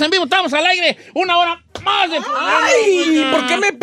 En vivo, estamos al aire. Una hora más de. ¡Ay! ¿Por qué me?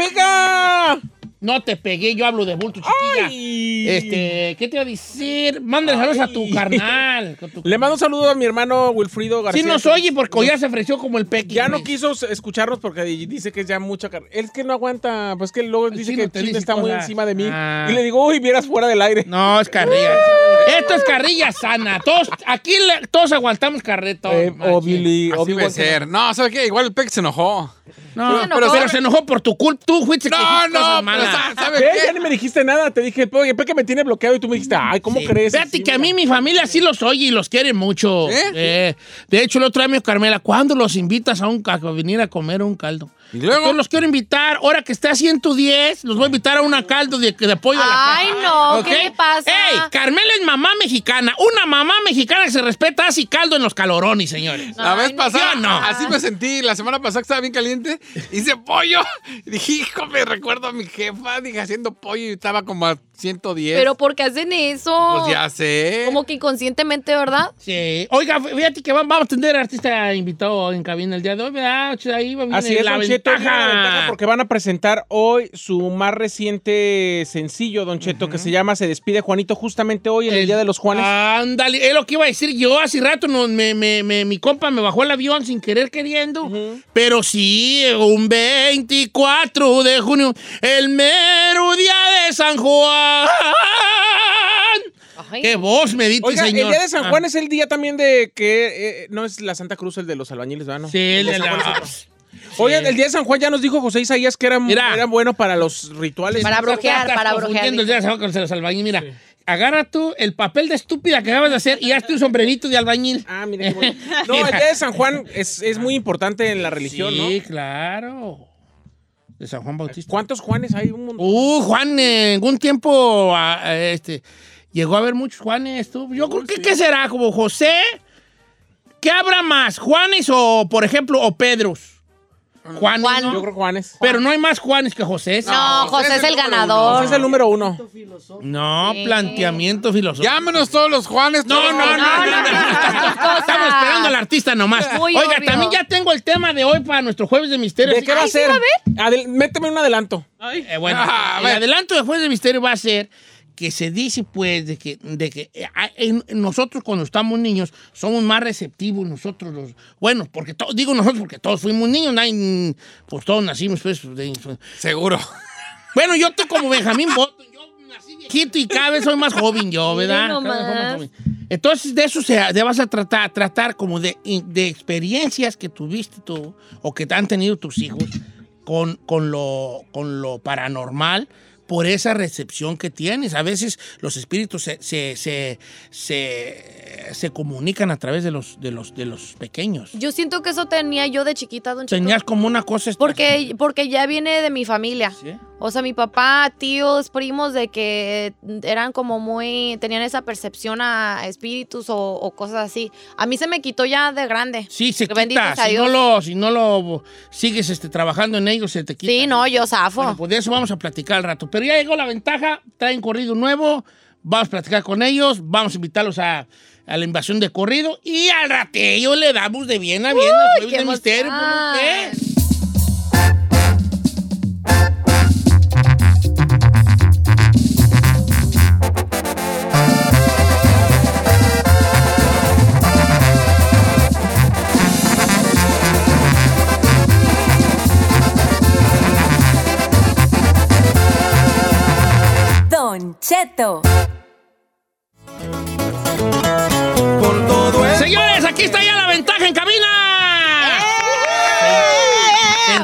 No te pegué, yo hablo de bulto, chiquilla. Ay. Este, ¿qué te iba a decir? Mándale saludos a tu carnal. tu- Le mando un saludo a mi hermano Wilfrido García. Sí nos oye porque ya se ofreció como el peque. Ya no quiso escucharnos porque dice que es ya mucha carne. Es que no aguanta, pues que luego dice chino que el chino dice está muy encima de mí. Ah. Y le digo, uy, vieras fuera del aire. No, es carrilla. Esto es carrilla sana. Todos, aquí le- todos aguantamos carreto. Eh, o Billy, Así Obi-Wan debe ser. No, ¿sabes qué? Igual el Peck se enojó. No, Se pero, pero se enojó por tu culpa. Tú fuiste que No, no, cosas pero malas. sa- ¿sabe ¿Qué? qué? Ya ni me dijiste nada. Te dije, oye, que me tiene bloqueado y tú me dijiste, ay, ¿cómo Sí. crees? Fíjate Sí, que a mí mi familia sí los oye y los quiere mucho. ¿Sí? Eh, de hecho, el otro día me dijo Carmela, ¿cuándo los invitas a, un, a venir a comer un caldo? ¿Y luego? Yo los quiero invitar, ahora que esté a 110, los voy a invitar a una caldo de, de pollo a la Ay, no. ¿qué le pasa? ¡Ey! Carmela es mamá mexicana. Una mamá mexicana que se respeta así caldo en los calorones, señores. La vez Ay, no. pasada, no. así me sentí. La semana pasada que estaba bien caliente, hice pollo. Y dije, hijo, me recuerdo a mi jefa, dije, haciendo pollo y estaba como a 110. Pero ¿por qué hacen eso? Pues ya sé. Como que inconscientemente, ¿verdad? Sí. Oiga, fíjate que va- vamos a tener artista invitado en cabina el día de hoy, ¿verdad? Ahí va Así es, la ventaja. ventaja porque van a presentar hoy su más reciente sencillo, Don Cheto, que se llama Se despide Juanito, justamente hoy en el, Día de los Juanes. Ándale, es lo que iba a decir yo. Hace rato no, me, me- me- mi compa me bajó el avión sin querer queriendo. Pero sí, un 24 de junio, el mero día de San Juan. Ay. ¡Qué voz me diste, Oiga, señor! el Día de San Ah, Juan es el día también de que eh, no es la Santa Cruz el de los albañiles, ¿verdad? No. Sí, el de San Juan la- otro. Oigan, el día de San Juan ya nos dijo José Isaías que era, Mira. era bueno para los rituales. Para brojear, para confundiendo el brojear. día de San Juan con los albañiles. Mira, agarra tú el papel de estúpida que acabas de hacer y hazte un sombrerito de albañil. Ah, mira qué bueno. No, el día de San Juan es, es muy importante en la religión, sí, ¿no? claro. De San Juan Bautista. ¿Cuántos Juanes hay? Un montón. Uh, Juan, en algún tiempo ah, ah, este, llegó a haber muchos Juanes. tú. Yo creo que, ¿qué será? Como José. ¿Qué habrá más? ¿Juanes o, por ejemplo, o Pedros? Juanes, Juan. ¿no? Yo creo Juanes. Pero no hay más Juanes que José. No, José es el José ganador. es el número uno. No, Sí. planteamiento filosófico. Llámenos todos los Juanes. No, no, no, Estamos esperando al artista nomás. Muy Oiga, obvio. también ya tengo el tema de hoy para nuestro jueves de misterio. ¿De qué va a ser? Adel- méteme un adelanto. Eh, bueno, Ah, el adelanto de Jueves de Misterio va a ser que se dice, pues, de que, de que eh, ah, en- nosotros cuando estamos niños somos más receptivos nosotros los... Bueno, porque to- digo nosotros porque todos fuimos niños, nadie- pues todos nacimos, pues... de- Seguro. bueno, yo estoy como Benjamín Button, yo nací viejito y cada vez soy más joven yo, ¿verdad? Más joven. Entonces, de eso se, de vas a tratar, tratar como de, de experiencias que tuviste tú o que te han tenido tus hijos con, con, lo, con lo paranormal por esa recepción que tienes. A veces los espíritus se, se, se, se comunican a través de los, de los, de los pequeños. Yo siento que eso tenía yo de chiquita, don Cheto. Tenías como una cosa... Porque, porque ya viene de mi familia. ¿Sí? O sea, mi papá, tíos, primos, de que eran como muy, tenían esa percepción a espíritus o, o cosas así. A mí se me quitó ya de grande. Sí, se quita. Si no, lo, si no lo sigues este, trabajando en ellos, se te quita. Sí, no, yo zafo. Bueno, pues de eso vamos a platicar al rato. Pero ya llegó la ventaja, traen corrido nuevo, vamos a platicar con ellos, vamos a invitarlos a, a la invasión de corrido y al ratillo le damos de bien a bien a Uy, Jueves qué de misterio. ¿cómo emoción. ves? Don Cheto.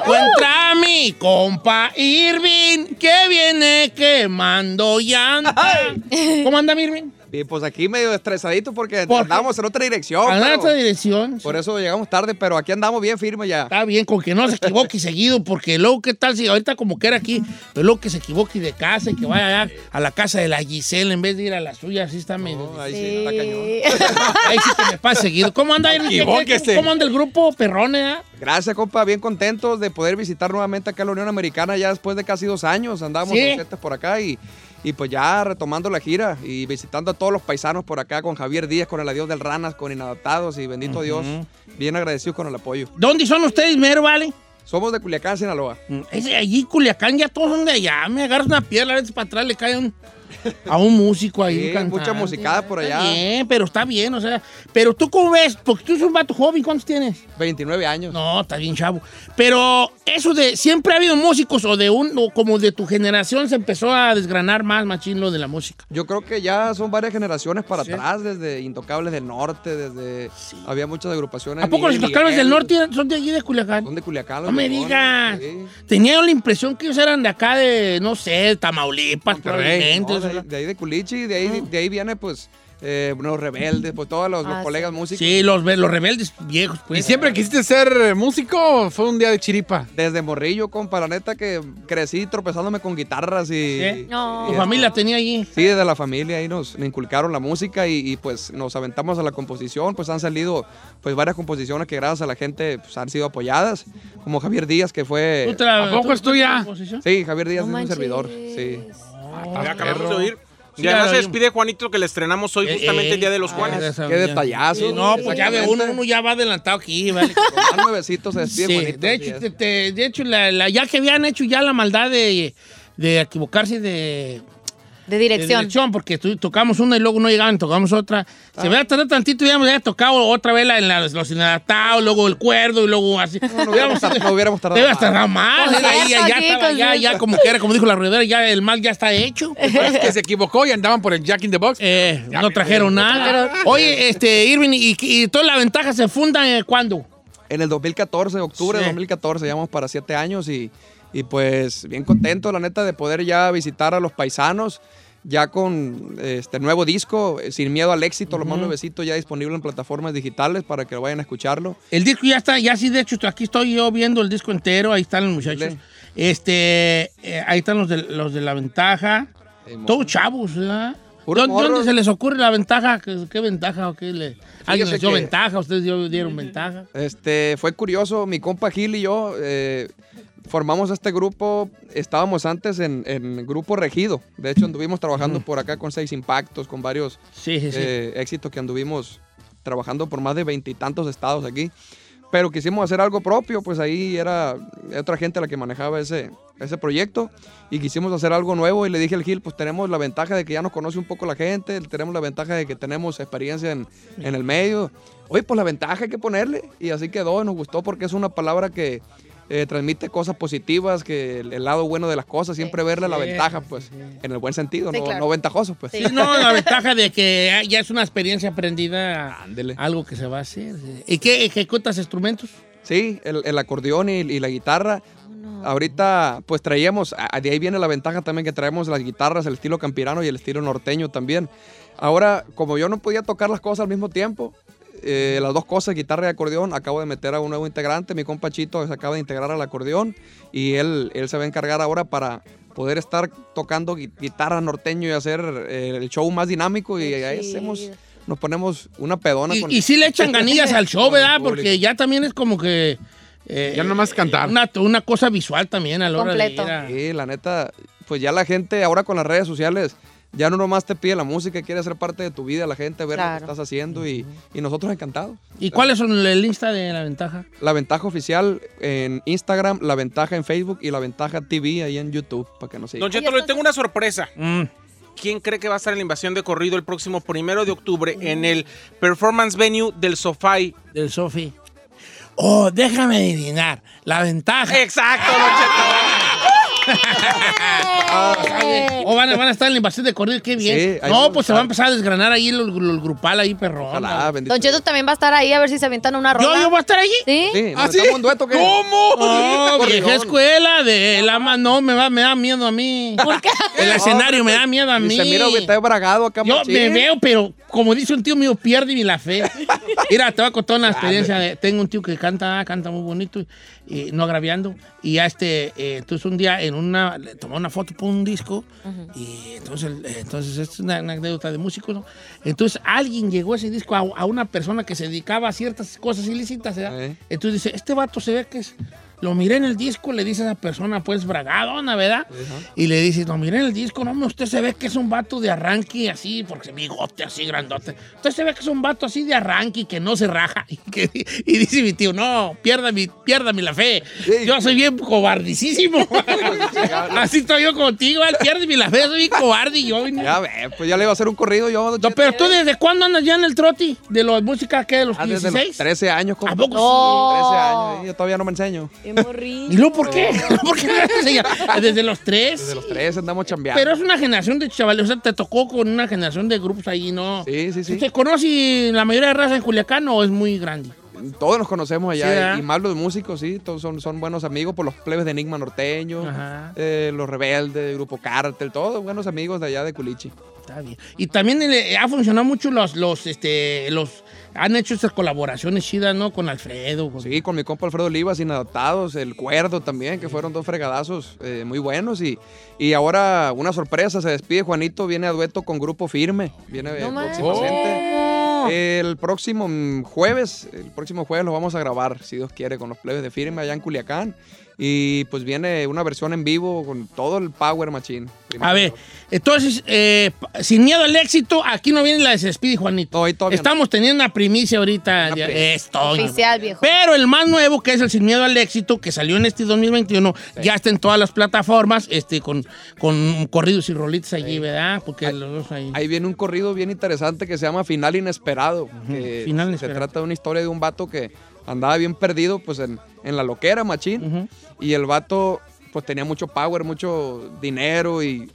Encuentra mi compa Irving, que viene quemando llanta. ¿Cómo anda, Irving? Y pues aquí medio estresadito porque andamos en otra dirección. En otra dirección. Por eso llegamos tarde, pero aquí andamos bien firmes ya. Está bien, con que no se equivoque seguido, porque luego, ¿qué tal si ahorita como que era aquí, pero luego que se equivoque de casa y que vaya allá a la casa de la Giselle en vez de ir a la suya, así está medio. No, ahí sí, está cañón. Ahí sí que me pasa seguido. ¿Cómo anda, qué- Equivóquese. ¿Cómo anda el grupo Perrone? ah? Gracias, compa. Bien contentos de poder visitar nuevamente acá la Unión Americana ya después de casi dos años. Andamos Sí. por acá y, Y pues ya retomando la gira y visitando a todos los paisanos por acá con Javier Díaz, con el adiós del Ranas, con Inadaptados y bendito Dios, bien agradecidos con el apoyo. ¿Dónde son ustedes, mero, vale? Somos de Culiacán, Sinaloa. Mm, Ese, allí, Culiacán, ya todos son de allá. Me agarras una piedra, a veces para atrás le cae un- a un músico ahí. Sí, cantante. mucha musicada por Está allá. bien, pero está bien, o sea. Pero tú, ¿cómo ves? Porque tú eres un vato joven, ¿cuántos tienes? 29 años. No, está bien, chavo. Pero eso de. Siempre ha habido músicos o de un. o como de tu generación se empezó a desgranar más, machín, lo de la música. Yo creo que ya son varias generaciones para atrás, desde Intocables del Norte, desde... Había muchas agrupaciones. ¿A poco los Intocables del Norte son de allí de Culiacán? Son de Culiacán. No me digas. sí. Tenía la impresión que ellos eran de acá de, no sé, Tamaulipas, probablemente. No, de, ahí- de ahí de Culichi, de ahí, de ahí viene pues eh, los rebeldes, pues todos los, los Ah, colegas músicos. Sí, los, los rebeldes viejos, pues. ¿Y siempre quisiste ser músico o fue un día de chiripa? Desde morrillo, compa, la neta que crecí tropezándome con guitarras y... ¿Sí? No. Tu familia tenía allí. Sí, desde la familia ahí nos, inculcaron la música y, y, pues nos aventamos a la composición, pues han salido pues varias composiciones que gracias a la gente pues, han sido apoyadas, como Javier Díaz que fue... ¿Tú te la- ¿A poco tú- es tuya? Sí, Javier Díaz No es un servidor, sí. Ya acabamos perro. de oír. Sí, y además ya se despide Juanito que le estrenamos hoy Eh, justamente eh, el Día de los ah, Juanes. esa- Qué detallazo. Sí, no, pues ya ve uno, uno ya va adelantado aquí, ¿vale? Con más nuevecito se despide Sí, Juanito, de hecho, es. te- te- de hecho la, la- ya que habían hecho ya la maldad de, de equivocarse de, De de dirección. dirección, porque tu- tocamos una y luego no llegaban, tocamos otra. Se Ah. vea tardar tantito y ya había tocado otra vez la, en la- los inadaptados, luego el cuerdo y luego así. No hubiéramos tar- no hubiéramos tardado Te tardado más. Era ahí, ya, ya aquí, estaba, ya, ya como que era, como dijo la ruedera, ya el mal ya está hecho. Es que se equivocó y andaban por el Jack in the Box. Eh, no trajeron nada. Oye, este, Irving, ¿y, y toda la ventaja se funda eh, cuándo? En el 2014, octubre Sí. de 2014, llevamos para siete años y, y pues bien contento, la neta, de poder ya visitar a los paisanos, ya con este nuevo disco, eh, Sin Miedo al Éxito, lo más nuevecito, ya disponible en plataformas digitales para que vayan a escucharlo. El disco ya está, ya sí, de hecho, aquí estoy yo viendo el disco entero, ahí están los muchachos. Este, eh, ahí están los de, los de la ventaja. Simón. Todos chavos, ¿verdad? ¿Dónde, se les ocurre la ventaja? ¿Qué, qué ventaja o qué le? ¿Alguien les dio ventaja? ¿Ustedes dieron ventaja? Este, fue curioso, mi compa Gil y yo eh, formamos este grupo, estábamos antes en, en Grupo Regido, de hecho anduvimos trabajando por acá con Seis Impactos, con varios Sí, sí, sí. eh, éxitos que anduvimos trabajando por más de veintitantos estados aquí. Pero quisimos hacer algo propio, pues ahí era otra gente la que manejaba ese, ese proyecto y quisimos hacer algo nuevo y le dije al Gil, pues tenemos la ventaja de que ya nos conoce un poco la gente, tenemos la ventaja de que tenemos experiencia en, en el medio. Oye, pues la ventaja hay que ponerle y así quedó, nos gustó porque es una palabra que eh, transmite cosas positivas, que el, el lado bueno de las cosas, siempre verle la Sí, ventaja, sí, pues sí. en el buen sentido, Sí, no, claro. no ventajoso, pues. Sí, no, la ventaja de que ya es una experiencia aprendida, Ándele. algo que se va a hacer. sí. ¿Y qué ejecutas instrumentos? Sí, el, el acordeón y, y la guitarra. Ahorita, pues traíamos, de ahí viene la ventaja también que traemos las guitarras, el estilo campirano y el estilo norteño también. Ahora, como yo no podía tocar las cosas al mismo tiempo, eh, las dos cosas, guitarra y acordeón, acabo de meter a un nuevo integrante, mi compa Chito se acaba de integrar al acordeón y él, él se va a encargar ahora para poder estar tocando gui- guitarra norteño y hacer eh, el show más dinámico y ahí hacemos, nos ponemos una pedona Y, con... y sí le echan ganillas al show, ¿verdad? Porque ya también es como que... eh, Ya nomás cantar. Una, una cosa visual también a la hora de Completo. ir a- Sí, la neta, pues ya la gente ahora con las redes sociales ya no nomás te pide la música, quiere ser parte de tu vida, la gente ver lo Claro. que estás haciendo y, y nosotros encantados. ¿Y cuáles son el Insta de la ventaja? La ventaja oficial en Instagram, la ventaja en Facebook y la ventaja TV ahí en YouTube, para que nos sigan. Don Cheto, le tengo una sorpresa. Mm. ¿Quién cree que va a estar en la invasión de corrido el próximo primero de octubre en el Performance Venue del Sofai? Del Sofi. Oh, déjame adivinar. La ventaja. Exacto, Don Cheto. Oh, van a, van a estar en la invasión de corrido, qué bien. Sí, no, pues se va a empezar a desgranar ahí el, el grupal ahí. Ojalá, bendito. Don Cheto también va a estar ahí a ver si se avientan una ¿Yo, rola. yo voy a estar allí? ¿Sí? Sí, ¿Ah, ¿nos sí? echamos un dueto qué? ¿Cómo? No, vieja escuela de la ma- no, me, va, me da miedo a mí. ¿Por qué? El escenario me da miedo a Y mí. se mira que está bragado acá. Yo machín. me veo, pero como dice un tío mío, pierde mi la fe. Mira, te voy a contar una experiencia. De, tengo un tío que canta, canta muy bonito, y, no agraviando. Y ya este, eh, entonces un día en una, le tomó una foto por un disco. Y entonces, eh, entonces es una, una anécdota de músicos, ¿no? Entonces alguien llegó a ese disco a, a una persona que se dedicaba a ciertas cosas ilícitas. Eh. Entonces dice, este vato se ve que es lo miré en el disco, le dice a esa persona, pues, bragadona, ¿verdad? Y le dices, lo miré en el disco, no, usted se ve que es un vato de arranque así, porque se bigote así grandote. Usted se ve que es un vato así de arranque y que no se raja. Y, que- y dice mi tío, no, piérdame, piérdame la fe. Yo soy bien cobardicísimo. así estoy yo contigo, al piérdeme la fe, soy bien cobarde y yo. Ya ve, pues ya le iba a hacer un corrido yo. No, pero tú, ¿desde cuándo andas ya en el troti? ¿De la música que de los Ah, desde 16? los 13 años. compa. ¿A poco No. 13 años. Yo todavía no me enseño. Qué morrillo. ¿Y luego por qué? ¿Por qué? Desde los tres. Desde los 13 andamos chambeando. Pero es una generación de chavales, o sea, te tocó con una generación de grupos ahí, ¿no? Sí, sí, sí. ¿Usted conoce la mayoría de raza en Culiacán o es muy grande? Todos nos conocemos Sí, allá. y más los músicos, sí. Todos son, son buenos amigos por los plebes de Enigma Norteño. Ajá. eh, los Rebeldes, Grupo Cártel. Todos buenos amigos de allá de Culichi. Está bien. Y también eh, ha funcionado mucho los, los, este, los, han hecho estas colaboraciones chidas, ¿no? Con Alfredo. con- Sí, con mi compa Alfredo Olivas, Inadaptados, El Cuerdo también, que fueron dos fregadazos eh, muy buenos. Y, y ahora una sorpresa, se despide Juanito, viene a dueto con Grupo Firme. Viene No próximamente. El próximo jueves, el próximo jueves lo vamos a grabar, si Dios quiere, con los plebes de Firme allá en Culiacán. Y pues viene una versión en vivo con todo el Power Machine. A ver, entonces, eh, sin miedo al éxito, aquí no viene la de Se despide Juanito. No, ahí. Estamos teniendo una primicia ahorita. Una de- primicia. Esto. Oficial, viejo. Pero el más nuevo, que es el Sin Miedo al Éxito, que salió en este 2021, ya está en todas las plataformas, este, con, con corridos y rolitas allí, ¿verdad? Porque los dos ahí. Ahí viene un corrido bien interesante que se llama Final Inesperado. que Final se Inesperado. trata de una historia de un vato que andaba bien perdido pues en, en la loquera, machín. Y el vato pues tenía mucho power, mucho dinero y,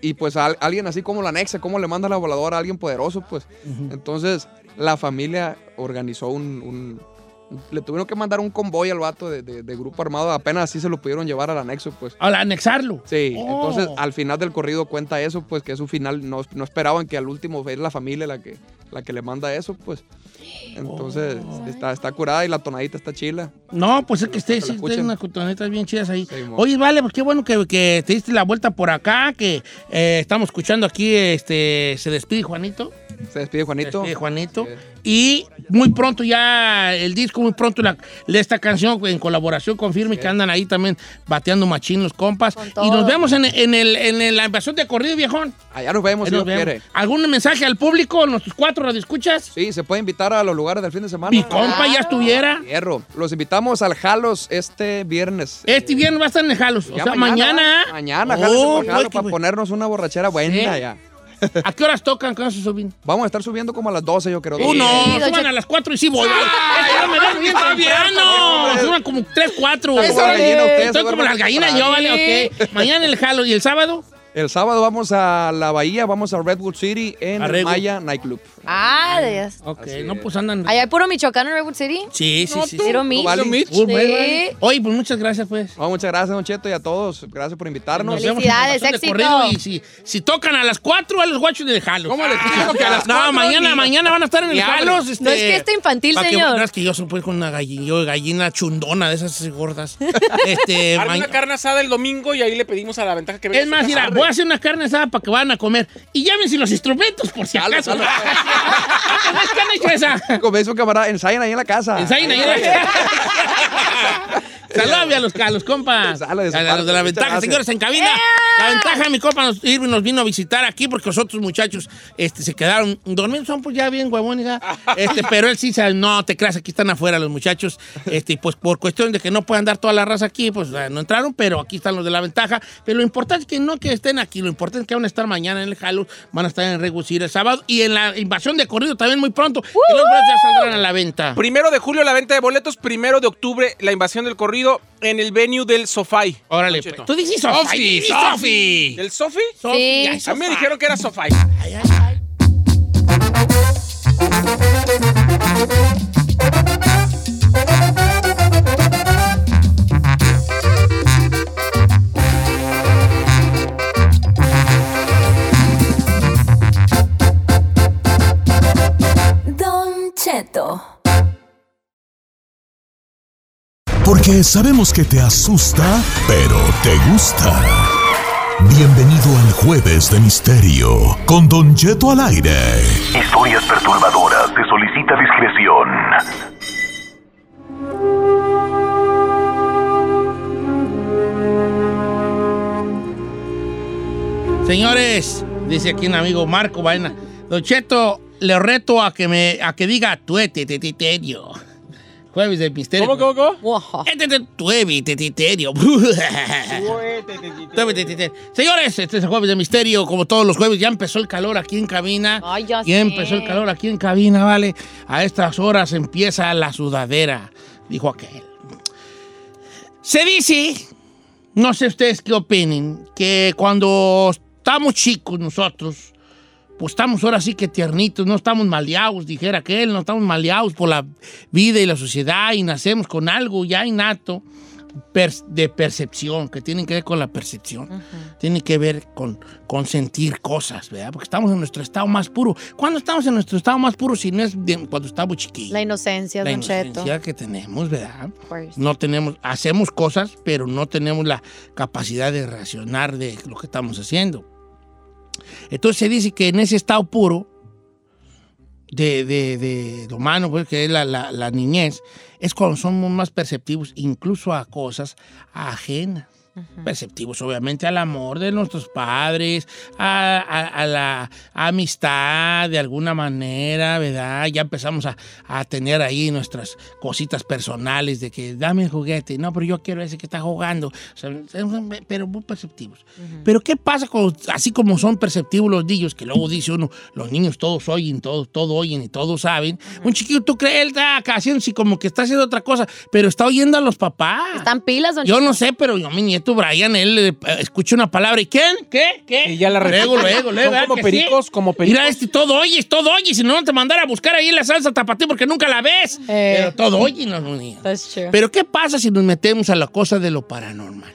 y pues al- alguien así como la anexa, como le manda la voladora a alguien poderoso, pues. Entonces la familia organizó un... un- le tuvieron que mandar un convoy al vato de, de- de grupo armado, apenas así se lo pudieron llevar al anexo, pues. Al anexarlo. Sí, Oh. entonces al final del corrido cuenta eso, pues que es un final, no, no esperaban que al último es la familia la que, la que le manda eso, pues. Entonces Oh. está, está curada y la tonadita está chila. No, pues es que la sí, tiene unas cotonetas bien chidas ahí. Sí. Oye, vale, pues qué bueno que, que te diste la vuelta por acá, que eh, estamos escuchando aquí, este, se despide Juanito. Se despide Se Juanito. despide Juanito. Y muy pronto ya el disco, muy pronto la, esta canción en colaboración con Firme, que andan ahí también bateando machín los compas. Y nos vemos en, en el, en el- la invasión de corrido, viejón. Allá nos vemos si nos vemos. quiere. ¿Algún mensaje al público, nuestros cuatro radioescuchas? Sí, se puede invitar a los lugares del fin de semana. Mi compa ya estuviera. Hierro. Los invitamos al Jalos este viernes. Este viernes va a estar en el Jalos. O sea, mañana. Mañana, Oh, Jalos qué para ponernos una borrachera buena Sí. ya. ¿A qué horas tocan con esos sobrinos? Vamos a estar subiendo como a las 12, yo creo. Sí, don suban a las 4 y sí voy. Yo me veo bien temprano. Suban como 3, 4. Está como la gallina usted, Estoy como las gallinas yo, vale, ok. Mañana el jalo y el sábado. El sábado vamos a la Bahía, vamos a Redwood City en el. Maya Nightclub. Ah, de. Ok, Así no, es. pues andan. Allá hay puro Michoacán en Redwood City. Sí, sí, sí. sí. Pero Mitch. Sí. Bueno, bueno. Oye, pues muchas gracias, pues. No, muchas gracias, Don Cheto, y a todos. Gracias por invitarnos. Felicidades, éxito. corrido y si, si tocan a las 4 a los guachos de Jalos. ¿Cómo les digo que a las No, cuatro mañana, ni- mañana van a estar en el? Jalos. Este, No es que esté infantil, señor. no, es que yo soy pues con una gallina, yo gallina chundona de esas gordas. este, una carne asada el domingo y ahí le pedimos a la ventaja que venga Es más, mira. Voy a hacer una carne asada para que vayan a comer. Y llámense los instrumentos por si acaso. jalo. ¿Cómo es que han hecho esa? Como camarada, ensayan ahí en la casa. Ensayen ahí. Saludame a los, a los compas. De a, los de la ventaja, señores, en cabina. La ventaja, mi compa nos, vino a visitar aquí porque los otros muchachos este, se quedaron dormidos. Son pues ya bien huevones, este, pero él sí sabe, no te creas, aquí están afuera los muchachos. Este, pues por cuestión de que no puedan dar toda la raza aquí, pues ah, no entraron, pero aquí están los de la ventaja. Pero lo importante es que no que estén aquí, lo importante es que van a estar mañana en el Halo, van a estar en City el sábado y en la invasión de corrido también muy pronto. Y los boletos ya saldrán a la venta. Primero de julio la venta de boletos, primero de octubre la invasión del corrido en el venue del Sofai. Órale, pues. Tú dices Sofi, Sofi, Sofi. Sofi. ¿El Sofi? Sí. ay, A mí me dijeron que era Sofai. Ay, ay, ay. Don Cheto. Porque sabemos que te asusta, pero te gusta. Bienvenido al Jueves de Misterio con Don Cheto al aire. Historias perturbadoras, te solicita discreción. Señores, dice aquí un amigo Marco Vaina. Don Cheto, le reto a que me a que diga tuete, te, te, te, te Jueves de misterio. ¿Cómo, cómo, cómo? Señores, este es el jueves de misterio. Como todos los jueves, ya empezó el calor aquí en cabina. Ay, ya Ya sé. empezó el calor aquí en cabina, ¿vale? A estas horas empieza la sudadera, dijo aquel. Se dice, no sé ustedes qué opinen, que cuando estamos chicos nosotros, pues estamos ahora sí que tiernitos, no estamos maleados, dijera aquel, no estamos maleados por la vida y la sociedad y nacemos con algo ya innato de percepción, que tienen que ver con la percepción, tiene que ver con, con sentir cosas, ¿verdad? Porque estamos en nuestro estado más puro. ¿Cuándo estamos en nuestro estado más puro si no es de- cuando estamos chiquillos? La inocencia, La Don Cheto. inocencia que tenemos, ¿verdad? No tenemos, hacemos cosas, pero no tenemos la capacidad de reaccionar de lo que estamos haciendo. Entonces se dice que en ese estado puro de, de, de lo humano, pues, que es la, la- la niñez, es cuando somos más perceptivos incluso a cosas ajenas. Perceptivos, obviamente, al amor de nuestros padres, a, a- a la amistad de alguna manera, ¿verdad? Ya empezamos a, a tener ahí nuestras cositas personales de que dame el juguete, no, pero yo quiero ese que está jugando, O sea, pero muy perceptivos. Pero ¿qué pasa con, así como son perceptivos los niños, que luego dice uno, los niños todos oyen, todo, todo oyen y todos saben? Un chiquillo, tú crees, él está haciendo así como que está haciendo otra cosa, pero está oyendo a los papás. Están pilas, Don Yo no sé, pero yo, mi nieto Brian, él eh, escucha una palabra y ¿quién? ¿Qué? ¿Qué? Y ya la Luego, luego, luego. Son ¿verdad como que pericos, sí? como pericos. Mira, este todo oyes, todo oyes, si no no te mandara a buscar ahí la salsa tapatí porque nunca la ves. Eh. Pero todo oye, no. Pero ¿qué pasa si nos metemos a la cosa de lo paranormal?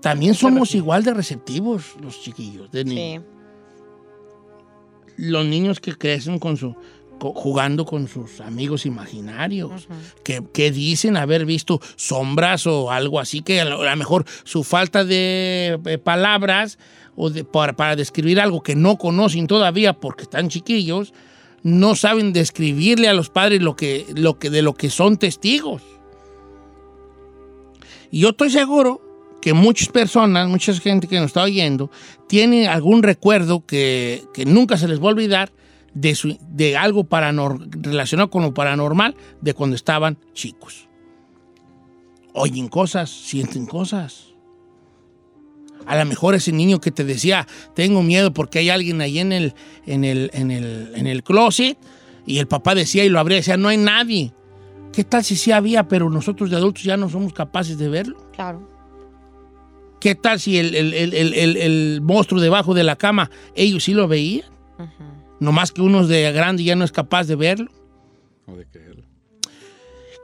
También somos igual de receptivos los chiquillos, de niños. Sí. Los niños que crecen con su jugando con sus amigos imaginarios, que, que dicen haber visto sombras o algo así, que a lo, mejor su falta de eh, palabras o de- para, para describir algo que no conocen todavía porque están chiquillos, no saben describirle a los padres lo que, lo que, de lo que son testigos. Y yo estoy seguro que muchas personas, mucha gente que nos está oyendo, tiene algún recuerdo que, que nunca se les va a olvidar de, su- de algo paranor- relacionado con lo paranormal de cuando estaban chicos. Oyen cosas, sienten cosas. A lo mejor ese niño que te decía, tengo miedo porque hay alguien ahí en el, en el, en el, en el closet, y el papá decía y lo abría, decía, no hay nadie. ¿Qué tal si sí había, pero nosotros de adultos ya no somos capaces de verlo? Claro. ¿Qué tal si el, el- el- el- el- el monstruo debajo de la cama, ellos sí lo veían? Nomás que uno de grande ya no es capaz de verlo. O de creerlo.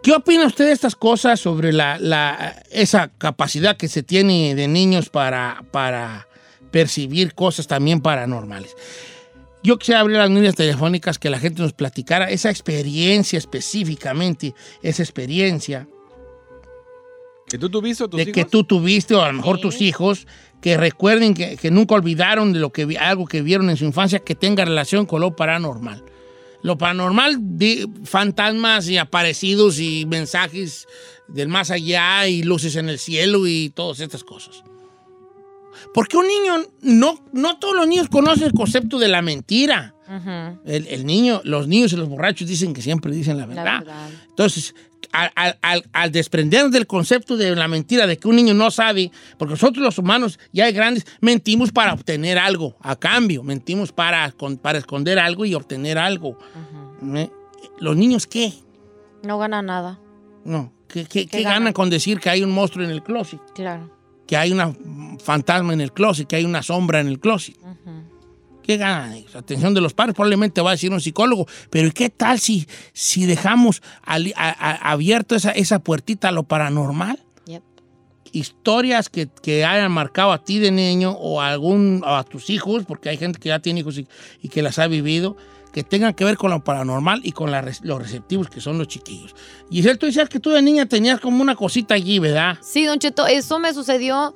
¿Qué opina usted de estas cosas sobre la, la- esa capacidad que se tiene de niños para, para percibir cosas también paranormales? Yo quisiera abrir las líneas telefónicas que la gente nos platicara esa experiencia específicamente, esa experiencia ¿Que tú tuviste o tus de hijos? que tú tuviste o a lo mejor tus hijos que recuerden que, que nunca olvidaron de lo que algo que vieron en su infancia que tenga relación con lo paranormal. Lo paranormal, de fantasmas y aparecidos y mensajes del más allá y luces en el cielo y todas estas cosas. Porque un niño, no, no todos los niños conocen el concepto de la mentira. El, el niño, los niños y los borrachos dicen que siempre dicen la La verdad. verdad. Entonces, al- al- al desprendernos del concepto de la mentira, de que un niño no sabe, porque nosotros los humanos, ya de grandes, mentimos para obtener algo a cambio, mentimos para, con- para esconder algo y obtener algo. ¿Eh? ¿Los niños qué? No gana nada. No. ¿Qué, qué- qué ganan? ganan con decir que hay un monstruo en el closet? Claro. Que hay una fantasma en el closet, que hay una sombra en el closet. ¿Qué ellos? Atención de los padres, probablemente va a decir un psicólogo, pero ¿y qué tal si, si dejamos ali- a- a- abierto esa, esa puertita a lo paranormal? Yep. Historias que, que hayan marcado a ti de niño o a, algún, o a tus hijos, porque hay gente que ya tiene hijos y, y que las ha vivido, que tengan que ver con lo paranormal y con la los receptivos que son los chiquillos. Giselle, tú decías que tú de niña tenías como una cosita allí, ¿verdad? Sí, Don Cheto, eso me sucedió.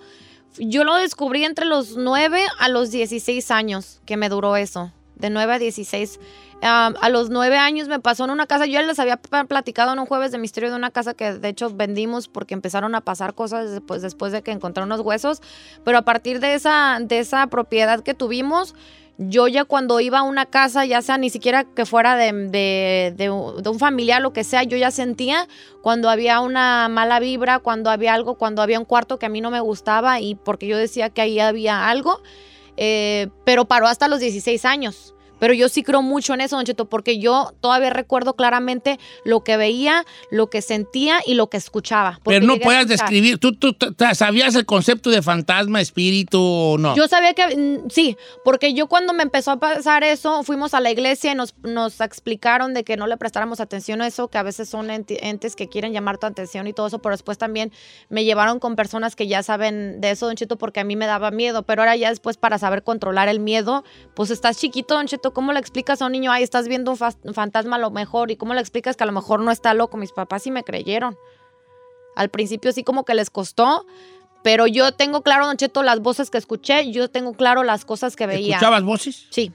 Yo lo descubrí entre los 9 a los 16 años que me duró eso. de 9 a 16. Um, a los 9 años me pasó en una casa, yo ya les había platicado en un jueves de misterio de una casa que de hecho vendimos porque empezaron a pasar cosas después, después de que encontraron unos huesos, pero a partir de esa, de esa propiedad que tuvimos, yo ya cuando iba a una casa, ya sea ni siquiera que fuera de, de- de un familiar, lo que sea, yo ya sentía cuando había una mala vibra, cuando había algo, cuando había un cuarto que a mí no me gustaba y porque yo decía que ahí había algo, eh, pero paró hasta los 16 años. Pero yo sí creo mucho en eso, Don Cheto, porque yo todavía recuerdo claramente lo que veía, lo que sentía y lo que escuchaba. Pero no escuchar. describir. ¿Tú, tú, sabías el concepto de fantasma, espíritu o no? Yo sabía que mm, sí, porque yo cuando me empezó a pasar eso, fuimos a la iglesia y nos, nos explicaron de que no le prestáramos atención a eso, que a veces son entes que quieren llamar tu atención y todo eso, pero después también me llevaron con personas que ya saben de eso, Don Cheto, porque a mí me daba miedo, pero ahora ya después para saber controlar el miedo, pues estás chiquito, Don Cheto, ¿cómo le explicas a un niño, ay, estás viendo un, fantasma a lo mejor? ¿Y cómo le explicas que a lo mejor no está loco? Mis papás sí me creyeron. Al principio sí como que les costó, pero yo tengo claro, Don Cheto, las voces que escuché, yo tengo claro las cosas que veía. ¿Escuchabas voces? Sí.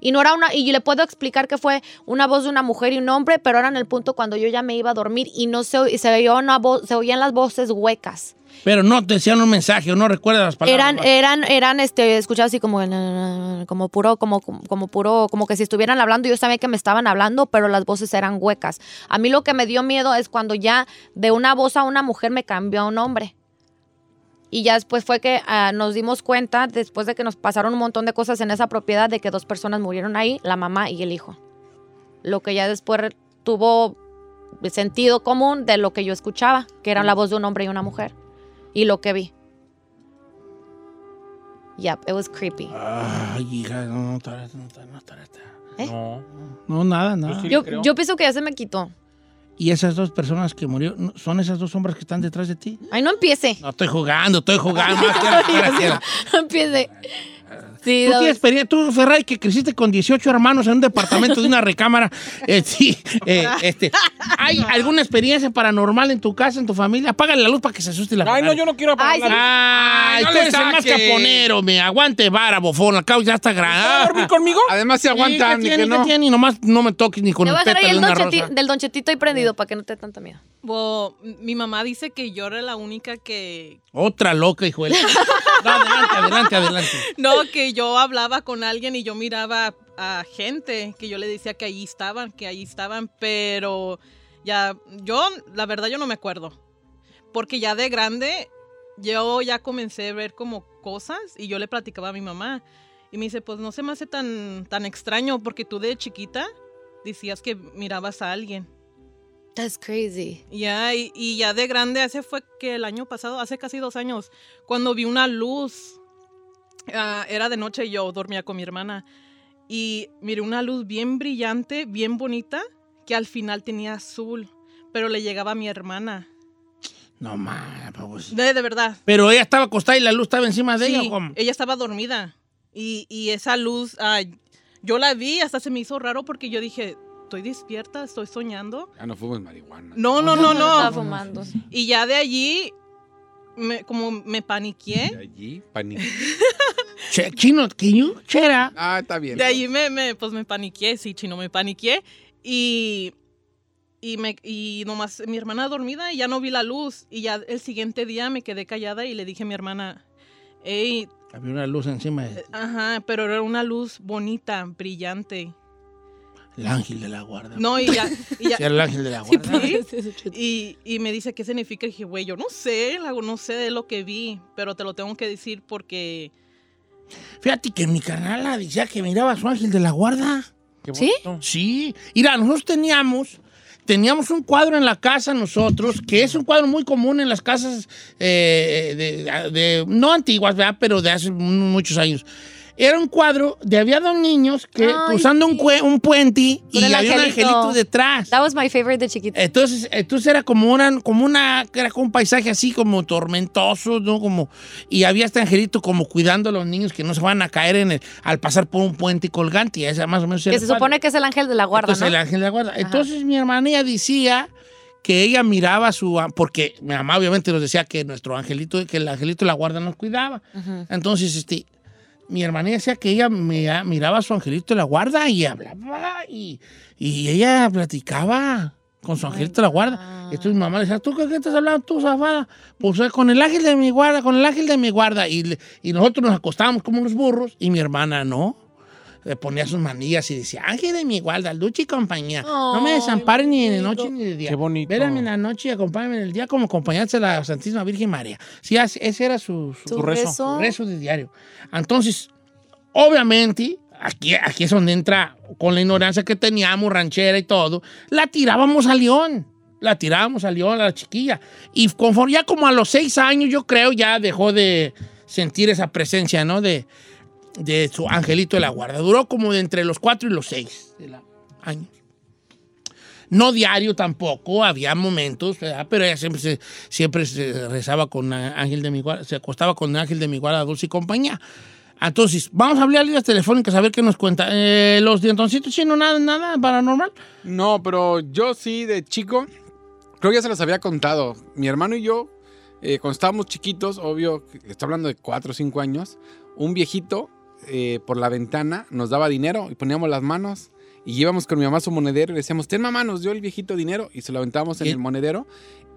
Y no era una, y le puedo explicar que fue una voz de una mujer y un hombre, pero era en el punto cuando yo ya me iba a dormir y no se, y se, una voz, se oían las voces huecas. Pero no te decían un mensaje o no recuerdas las palabras. Eran, eran, eran, este, escuchadas así como, como puro, como, como puro, como que si estuvieran hablando, yo sabía que me estaban hablando, pero las voces eran huecas. A mí lo que me dio miedo es cuando ya de una voz a una mujer me cambió a un hombre. Y ya después fue que ah, nos dimos cuenta, después de que nos pasaron un montón de cosas en esa propiedad, de que dos personas murieron ahí, la mamá y el hijo. Lo que ya después tuvo sentido común de lo que yo escuchaba, que era la voz de un hombre y una mujer. Y lo que vi. Yep, it was creepy. Ay, hija, no, no, tarata, no, tarata, no, tarata. ¿Eh? No. No, nada, nada. Yo, yo pienso que ya se me quitó. ¿Y esas dos personas que murieron, son esas dos sombras que están detrás de ti? Ay, no empiece. No, estoy jugando, estoy jugando. más. No empiece. Sí, ¿Tú tienes experiencia? Tú, Ferrari, que creciste con 18 hermanos en un departamento de una recámara. eh, sí, eh, este, ¿hay alguna experiencia paranormal en tu casa, en tu familia? Apágale la luz para que se asuste la Ay, no, yo no quiero apagar Ay, la sí. luz. Ay, no tú le eres el más caponero, me aguante vara, bofón, la causa ya está ¿Vas a grande. dormir conmigo? Además se aguantan, ¿Qué ni tiene, que qué no. tiene? Y nomás no me toques ni con el pétalo de el una rosa. del donchetito ahí prendido para que no te dé tanta miedo. Bo- mi mamá dice que yo era la única que... Otra loca, hijo de la- No, adelante, adelante, adelante. No, que yo hablaba con alguien y yo miraba a gente que yo le decía que ahí estaban, que ahí estaban, pero ya, yo, la verdad yo no me acuerdo. Porque ya de grande, yo ya comencé a ver como cosas y yo le platicaba a mi mamá. Y me dice, pues no se me hace tan, tan extraño porque tú de chiquita decías que mirabas a alguien. That's crazy. Ya, y, y ya de grande, hace fue que el año pasado, hace casi dos años, cuando vi una luz, ah, era de noche y yo dormía con mi hermana, y miré una luz bien brillante, bien bonita, que al final tenía azul, pero le llegaba a mi hermana. No, man, pues. De, de verdad. Pero ella estaba acostada y la luz estaba encima de ella, Sí, ¿o cómo? ella estaba dormida. Y, y esa luz, ah, yo la vi, hasta se me hizo raro porque yo dije, estoy despierta, estoy soñando. Ya no fumes marihuana. No, no, no, Estaba no. fumando. Y ya de allí, me- como me paniqué, allí, pani. Che- chino, you chera? Ah, está bien. de allí me, me, pues me paniqué, sí, chino, me paniqué. Y, y, me, y nomás mi hermana dormida y ya no vi la luz. Y ya el siguiente día me quedé callada y le dije a mi hermana, hey, Había una luz encima de ajá, pero era una luz bonita, brillante. el ángel de la guarda. No, y ya, y ya- Sí, era el ángel de la guarda. Y, y me dice, ¿qué significa? Y dije, güey, yo no sé, no sé de lo que vi, pero te lo tengo que decir porque... Fíjate que mi carnala decía que miraba a su ángel de la guarda. Qué ¿Sí? Sí. Mira, nosotros teníamos, teníamos un cuadro en la casa nosotros, que es un cuadro muy común en las casas eh, de, de- no antiguas, ¿verdad? Pero de hace mu- muchos años. Era un cuadro de había dos niños que Ay, cruzando un, sí. un puente y había un angelito. angelito detrás. That was my favorite de chiquita. Entonces, entonces era como una, como una, era como un paisaje así como tormentoso, ¿no? Como, y había este angelito como cuidando a los niños que no se van a caer en el, al pasar por un puente colgante. Y esa más o menos que se cuadro. supone que es el ángel de la guarda, Entonces, ¿no? el ángel de la guarda. Entonces mi hermana ella decía que ella miraba a su, porque mi mamá obviamente nos decía que nuestro angelito, que el angelito de la guarda nos cuidaba. Entonces, este, mi hermana decía que ella mira- miraba a su angelito de la guarda y hablaba y, y ella platicaba con su angelito de la guarda. Entonces mi mamá le decía, ¿tú qué, qué estás hablando tú, zafada? Pues eh, con el ángel de mi guarda, con el ángel de mi guarda. Y, y nosotros nos acostábamos como unos burros y mi hermana no. Le ponía sus manillas y decía, ángel de mi guarda, lucha y compañía. no me desamparen ni de noche ni de día. Qué bonito. Vélame en la noche y acompáñame en el día como acompañarse a la Santísima Virgen María. Sí, ese era su, su- rezo. su rezo de diario. Entonces, obviamente, aquí, aquí es donde entra con la ignorancia que teníamos, ranchera y todo, la tirábamos a León. La tirábamos a León, a la chiquilla. Y conforme, ya como a los seis años, yo creo, ya dejó de sentir esa presencia, ¿no? De, de su angelito de la guarda. Duró como de entre los cuatro y los seis de la- años. No diario tampoco, había momentos, ¿verdad? pero ella siempre se, siempre se rezaba con Ángel de mi guarda, se acostaba con Ángel de mi guarda, dulce y compañía. Entonces, vamos a hablar líneas telefónicas a ver qué nos cuenta. Eh, los dientoncitos chinos, nada, nada paranormal. No, pero yo sí, de chico, creo que ya se los había contado. Mi hermano y yo, eh, cuando estábamos chiquitos, obvio, está hablando de 4 o 5 años, un viejito eh, por la ventana nos daba dinero y poníamos las manos y íbamos con mi mamá a su monedero y le decíamos, ten mamá, nos dio el viejito dinero y se lo aventábamos en el monedero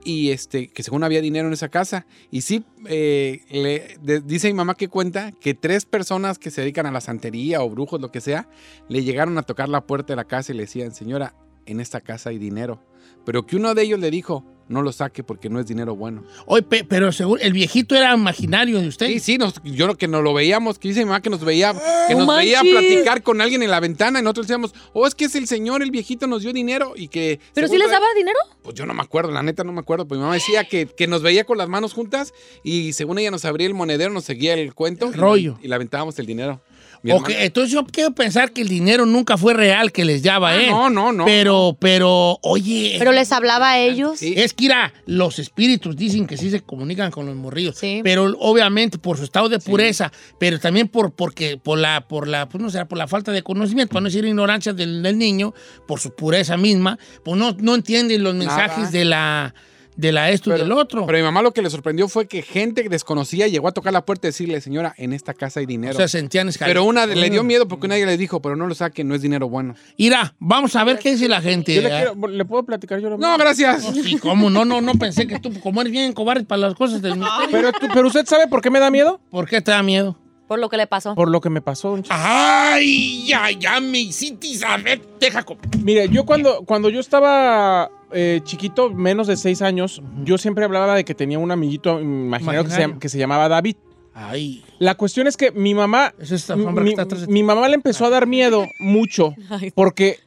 y este, que según había dinero en esa casa. Y sí, eh, le- de- dice mi mamá que cuenta que tres personas que se dedican a la santería o brujos, lo que sea, le llegaron a tocar la puerta de la casa y le decían, señora, en esta casa hay dinero. Pero que uno de ellos le dijo, no lo saque porque no es dinero bueno. Oye, pe- pero seguro, el viejito era imaginario de usted. Sí, sí, nos- yo lo que nos lo veíamos, que dice mi mamá que nos veía, que ¡No nos veía platicar con alguien en la ventana y nosotros decíamos, oh, es que es el señor, el viejito nos dio dinero y que... ¿Pero sí según les daba dinero? Pues yo no me acuerdo, la neta no me acuerdo. Pues mi mamá decía que, que nos veía con las manos juntas y según ella nos abría el monedero, nos seguía el cuento. El y- rollo. Y, le aventábamos el dinero. Mi Ok, hermana- entonces yo quiero pensar que el dinero nunca fue real que les daba, Ah, ¿eh? no, no, no. Pero, pero, oye. ¿Pero les hablaba a ellos? Sí. Es que, mira, los espíritus dicen que sí se comunican con los morrillos. Sí. Pero obviamente por su estado de pureza, pero también por, porque, por la, por la, pues no sé, por la falta de conocimiento, para no decir ignorancia del, del niño, por su pureza misma, pues no, no entienden los mensajes Nada. de la, de la esto y del otro. Pero mi mamá lo que le sorprendió fue que gente desconocida llegó a tocar la puerta y decirle, señora, en esta casa hay dinero. o sea, sentían escal- pero una de- le dio Mm. miedo porque ellas le dijo, pero no lo saque, no es dinero bueno. Mira, vamos a ver qué dice la gente. Yo le, ¿eh? quiero- ¿le puedo platicar yo lo No, gracias. No, sí, ¿cómo? No, no, no pensé que tú, como eres bien cobarde para las cosas del misterio. Pero, tú- pero usted sabe por qué me da miedo? ¿Por qué te da miedo? Por lo que le pasó. Por lo que me pasó. ¡Ay! Ya, ya me hiciste saber. Deja. Mire, yo cuando, cuando yo estaba eh, chiquito, menos de seis años, yo siempre hablaba de que tenía un amiguito imaginario que se, que llamaba David. Ay. La cuestión es que mi mamá, Es esta mi, que está atrás de ti. mi mamá le empezó a dar miedo mucho Ay. porque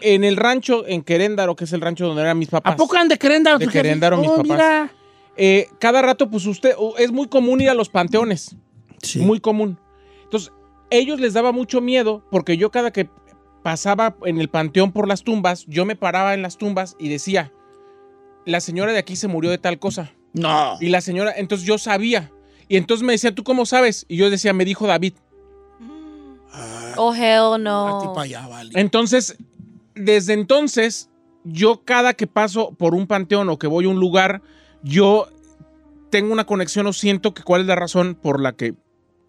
en el rancho, en Queréndaro, que es el rancho donde eran mis papás, ¿A poco han de Queréndaro? De? Queréndaro, mis Oh, papás. mira. eh, cada rato, pues usted, es muy común ir a los panteones. Sí. Muy común. Entonces, ellos les daba mucho miedo porque yo cada que pasaba en el panteón por las tumbas, yo me paraba en las tumbas y decía, la señora de aquí se murió de tal cosa. No. Y la señora, entonces yo sabía. Y entonces me decía, ¿tú cómo sabes? Y yo decía, me dijo David. Oh, hell no. allá, vale. Entonces, desde entonces, yo cada que paso por un panteón o que voy a un lugar, yo tengo una conexión o siento que cuál es la razón por la que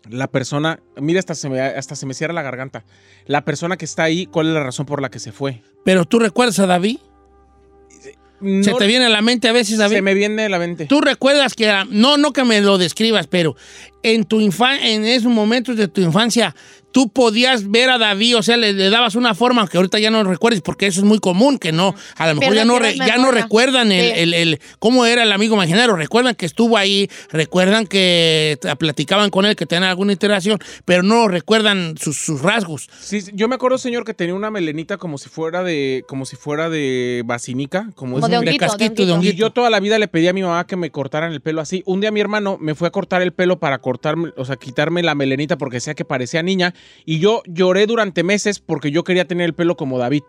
la persona, mira, hasta se me, hasta se me cierra la garganta. La persona que está ahí, ¿cuál es la razón por la que se fue? Pero tú recuerdas a David. ¿Se No- te viene a la mente a veces, David? se me viene de la mente. Tú recuerdas que, era- no, no que me lo describas, pero en tu infan en esos momentos de tu infancia, tú podías ver a David, o sea, le, le dabas una forma, aunque ahorita ya no lo recuerdes, porque eso es muy común, que no, a lo mejor ya no, re- pierdes ya no memoria. recuerdan el, Sí. el- el- cómo era el amigo imaginario, recuerdan que estuvo ahí, recuerdan que platicaban con él, que tenían alguna interacción, pero no recuerdan sus, sus rasgos. Sí, yo me acuerdo, señor, que tenía una melenita como si fuera de, como si fuera de basinica, como, Como es de un- honguito, de casquito, de honguito. honguito. Y yo toda la vida le pedí a mi mamá que me cortaran el pelo así. Un día mi hermano me fue a cortar el pelo para cortarme, o sea, quitarme la melenita porque decía que parecía niña. Y yo lloré durante meses porque yo quería tener el pelo como David.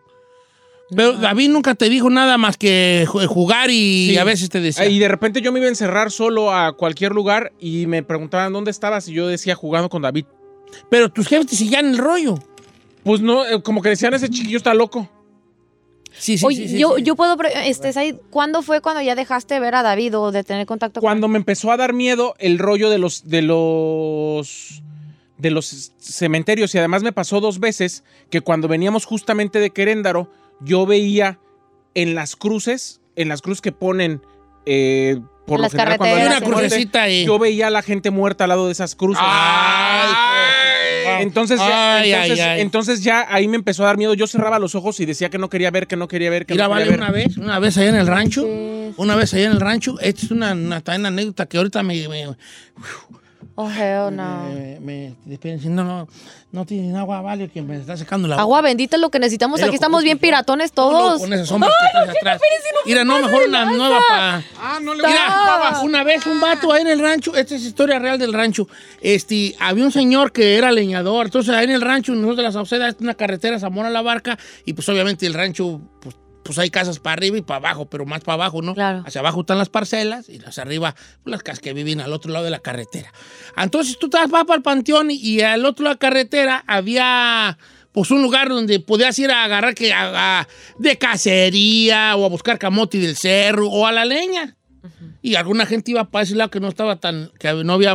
Pero David nunca te dijo nada más que ju- jugar y Sí. a veces te decía. Y de repente yo me iba a encerrar solo a cualquier lugar y me preguntaban dónde estabas y yo decía jugando con David. Pero tus jefes te seguían el rollo. Pues no, eh, como que decían ese chiquillo está loco. Sí, sí, Oye, sí, sí, yo, sí. yo puedo. pre- Este, ¿Cuándo fue cuando ya dejaste de ver a David o de tener contacto con Cuando me empezó a dar miedo el rollo de los de los de los cementerios y además me pasó dos veces que cuando veníamos justamente de Queréndaro, yo veía en las cruces, en las cruces que ponen eh, por En lo las general cuando carreteras, hay Una crucecita ahí. yo veía a la gente muerta al lado de esas cruces. Ay, Entonces ya, Ay, entonces, ay. entonces ya ahí me empezó a dar miedo. Yo cerraba los ojos y decía que no quería ver, que no quería ver, que Mira, no vale, quería ver. una vez, una vez allá en el rancho, una vez allá en el rancho, esta es una, una, también una anécdota que ahorita me, me, Oh, hell no. me, me- espérense, no, no, no tienen agua, vale, que me está secando la Agua bendita es lo que necesitamos. Es Aquí estamos bien ¿no? piratones No, todos. con esas sombras que atrás. Mira, no, mejor una nueva para... Ah, no le Mira, una vez un vato ahí en el rancho, esta es historia real del rancho. Este, había un señor que era leñador, entonces ahí en el rancho, nosotros de la Sauceda, es una carretera Zamora la Barca, y pues obviamente el rancho, pues, pues hay casas para arriba y para abajo, pero más para abajo, ¿no? Claro. Hacia abajo están las parcelas y hacia arriba pues, las casas que viven al otro lado de la carretera. Entonces tú te vas para el panteón y, y al otro lado de la carretera había pues un lugar donde podías ir a agarrar que a- a- de cacería o a buscar camote del cerro o a la leña. Y alguna gente iba para ese lado que no estaba tan, que no había,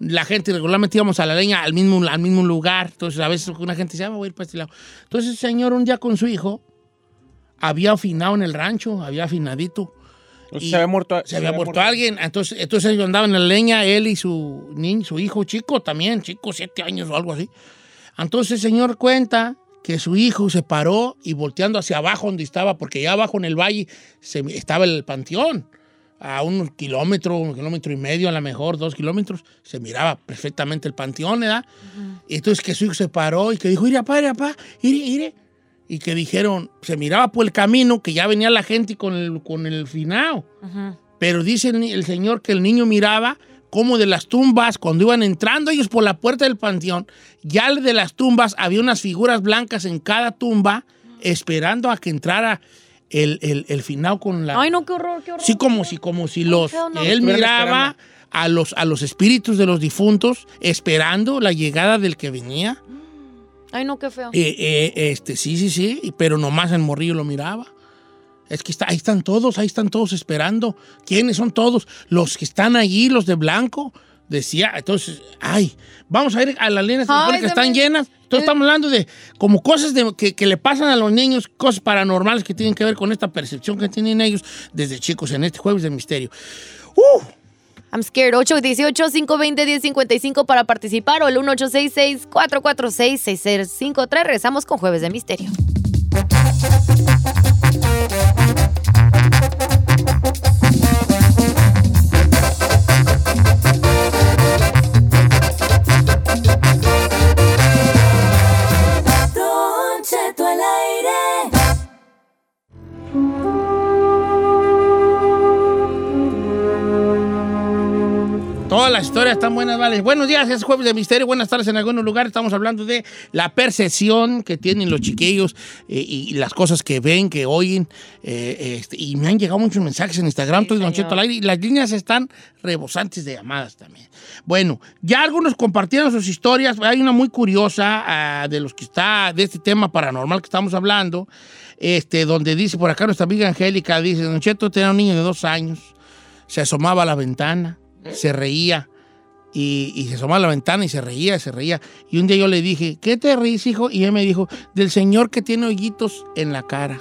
la gente regularmente íbamos a la leña al mismo, al mismo lugar. Entonces a veces una gente decía, "Ah, voy a ir para este lado. Entonces el señor un día con su hijo había afinado en el rancho, había afinadito. Y se había muerto, Se había muerto alguien. Entonces, entonces ellos andaban en la leña, él y su niño, su hijo chico también, chico, siete años o algo así. Entonces el señor cuenta que su hijo se paró y volteando hacia abajo donde estaba, porque allá abajo en el valle se, estaba el panteón, a un kilómetro, un kilómetro y medio a lo mejor, dos kilómetros, se miraba perfectamente el panteón, ¿verdad? Y entonces que su hijo se paró y que dijo, ire, papá, papá, ire, ire. Y que dijeron, se miraba por el camino que ya venía la gente con el, con el finao. Pero dice el, señor que el niño miraba como de las tumbas, cuando iban entrando ellos por la puerta del panteón, ya de las tumbas había unas figuras blancas en cada tumba esperando a que entrara el, el, el finao con la... Ay, no, qué horror, qué horror. Sí, como si, como si los... no. Él miraba a los, a los espíritus de los difuntos esperando la llegada del que venía. Ay, no, qué feo. Eh, eh, este, sí, sí, sí, pero nomás el morrillo lo miraba. Es que está, ahí están todos, ahí están todos esperando. ¿Quiénes son todos? Los que están allí, los de blanco. Decía, entonces, ay, vamos a ir a las líneas Ay, se están me- llenas. Entonces estamos hablando de como cosas de, que, que le pasan a los niños, cosas paranormales que tienen que ver con esta percepción que tienen ellos desde chicos en este jueves de misterio. ¡Uh! I'm scared. 818-520-1055 para participar o el 1866-446-6653. Regresamos con Jueves de Misterio. Las historias están buenas, vale. Buenos días, es jueves de misterio. Buenas tardes en algunos lugares. Estamos hablando de la percepción que tienen los chiquillos eh, y, las cosas que ven, que oyen. eh, este, y me han llegado muchos mensajes en Instagram, Sí, todo Don. Cheto al aire, y las líneas están rebosantes de llamadas también. Bueno, ya algunos compartieron sus historias. Hay una muy curiosa ah, de los que está, de este tema paranormal que estamos hablando, este, donde dice, por acá nuestra amiga Angélica dice, Don Cheto tenía un niño de dos años, se asomaba a la ventana, se reía. Y, y se asomaba a la ventana y se reía, se reía. Y un día yo le dije, ¿qué te ríes, hijo? Y él me dijo, del señor que tiene hoyitos en la cara.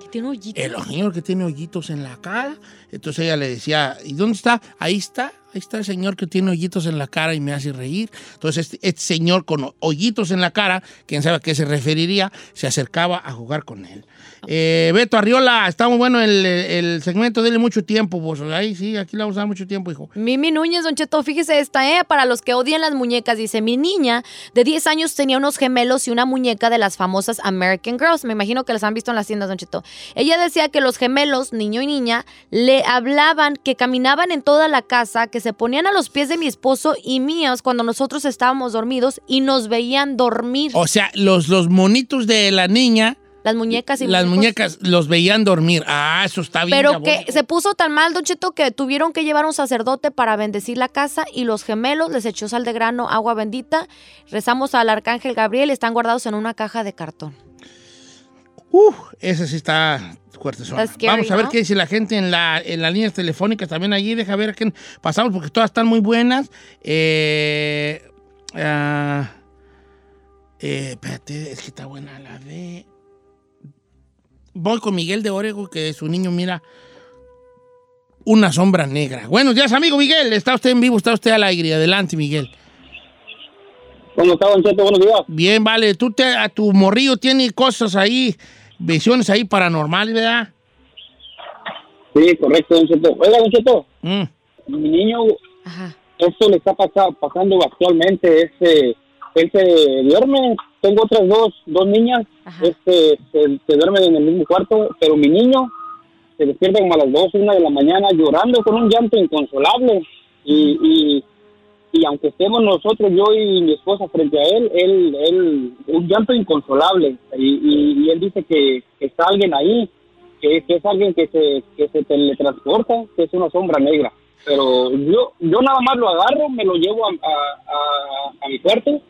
¿Qué tiene hoyito? El señor que tiene hoyitos en la cara. Entonces ella le decía, ¿y dónde está? Ahí está, ahí está el señor que tiene hoyitos en la cara y me hace reír. Entonces este, este señor con hoyitos en la cara, quién sabe a qué se referiría, se acercaba a jugar con él. Eh, Beto Arriola, está muy bueno el, el segmento, dele mucho tiempo, vos. Ahí sí, aquí le vamos a dar mucho tiempo, hijo. Mimi Núñez, Don Cheto, fíjese esta, ¿eh? Para los que odian las muñecas, dice, mi niña de 10 años tenía unos gemelos y una muñeca de las famosas American Girls. Me imagino que las han visto en las tiendas, Don Cheto. Ella decía que los gemelos, niño y niña, le hablaban, que caminaban en toda la casa, que se ponían a los pies de mi esposo y míos cuando nosotros estábamos dormidos y nos veían dormir. O sea, los, los monitos de la niña, las muñecas y las muñecas los veían dormir. Ah, eso está bien. Pero diabólico. que se puso tan mal, Don Cheto, que tuvieron que llevar un sacerdote para bendecir la casa y los gemelos les echó sal de grano, agua bendita. Rezamos al arcángel Gabriel, están guardados en una caja de cartón. Uf, ese sí está fuerte. Vamos a ver ¿no? qué dice la gente en, la, en las líneas telefónicas también allí. Deja ver a quién pasamos porque todas están muy buenas. Eh, ah, eh, espérate, es que está buena la de. Voy con Miguel de Orego, que su niño mira una sombra negra. Buenos días, amigo Miguel. Está usted en vivo, está usted al aire. Adelante, Miguel. ¿Cómo está, Don Cheto? Buenos días. Bien, vale. Tú te, a tu morrillo tiene cosas ahí, visiones ahí paranormales, ¿verdad? Sí, correcto, Don Cheto. Oiga, Don Cheto, Mm. mi niño, Ajá. esto le está pasa- pasando actualmente. Este, él se duerme, tengo otras dos, dos niñas, Ajá. este, se, se duermen en el mismo cuarto, pero mi niño se despierta como a las dos, una de la mañana llorando con un llanto inconsolable. Y, y, y aunque estemos nosotros, yo y mi esposa frente a él, él, él un llanto inconsolable. Y, y, y él dice que, que está alguien ahí, que, que es alguien que se, que se teletransporta, que es una sombra negra. Pero yo, yo nada más lo agarro, me lo llevo a, a, a- a mi cuarto,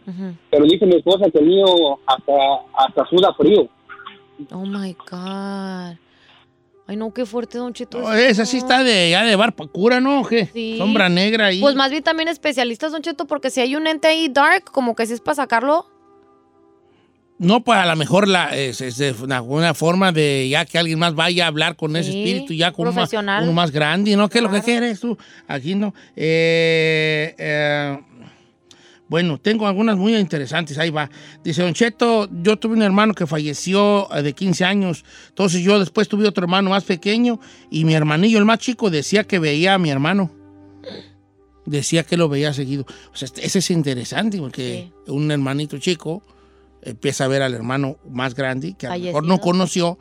pero dice mi esposa que el mío hasta, hasta suda frío. Oh my God. Ay, no, qué fuerte, Don Cheto. No, esa sí está de, ya de bar cura, ¿no? ¿O qué? Sí. Sombra negra ahí. Pues más bien también especialistas, Don Cheto, porque si hay un ente ahí dark, como que si es para sacarlo. No, pues a lo mejor la, es, es de una, una forma de ya que alguien más vaya a hablar con ese espíritu, ya con uno más, uno más grande, ¿no? ¿Qué es lo que quieres tú? Aquí no. Eh, eh, bueno, tengo algunas muy interesantes, ahí va. Dice, Don Cheto, yo tuve un hermano que falleció eh, de 15 años, entonces yo después tuve otro hermano más pequeño y mi hermanillo, el más chico, decía que veía a mi hermano. Decía que lo veía seguido. O sea, ese es interesante porque un hermanito chico empieza a ver al hermano más grande que a lo mejor no conoció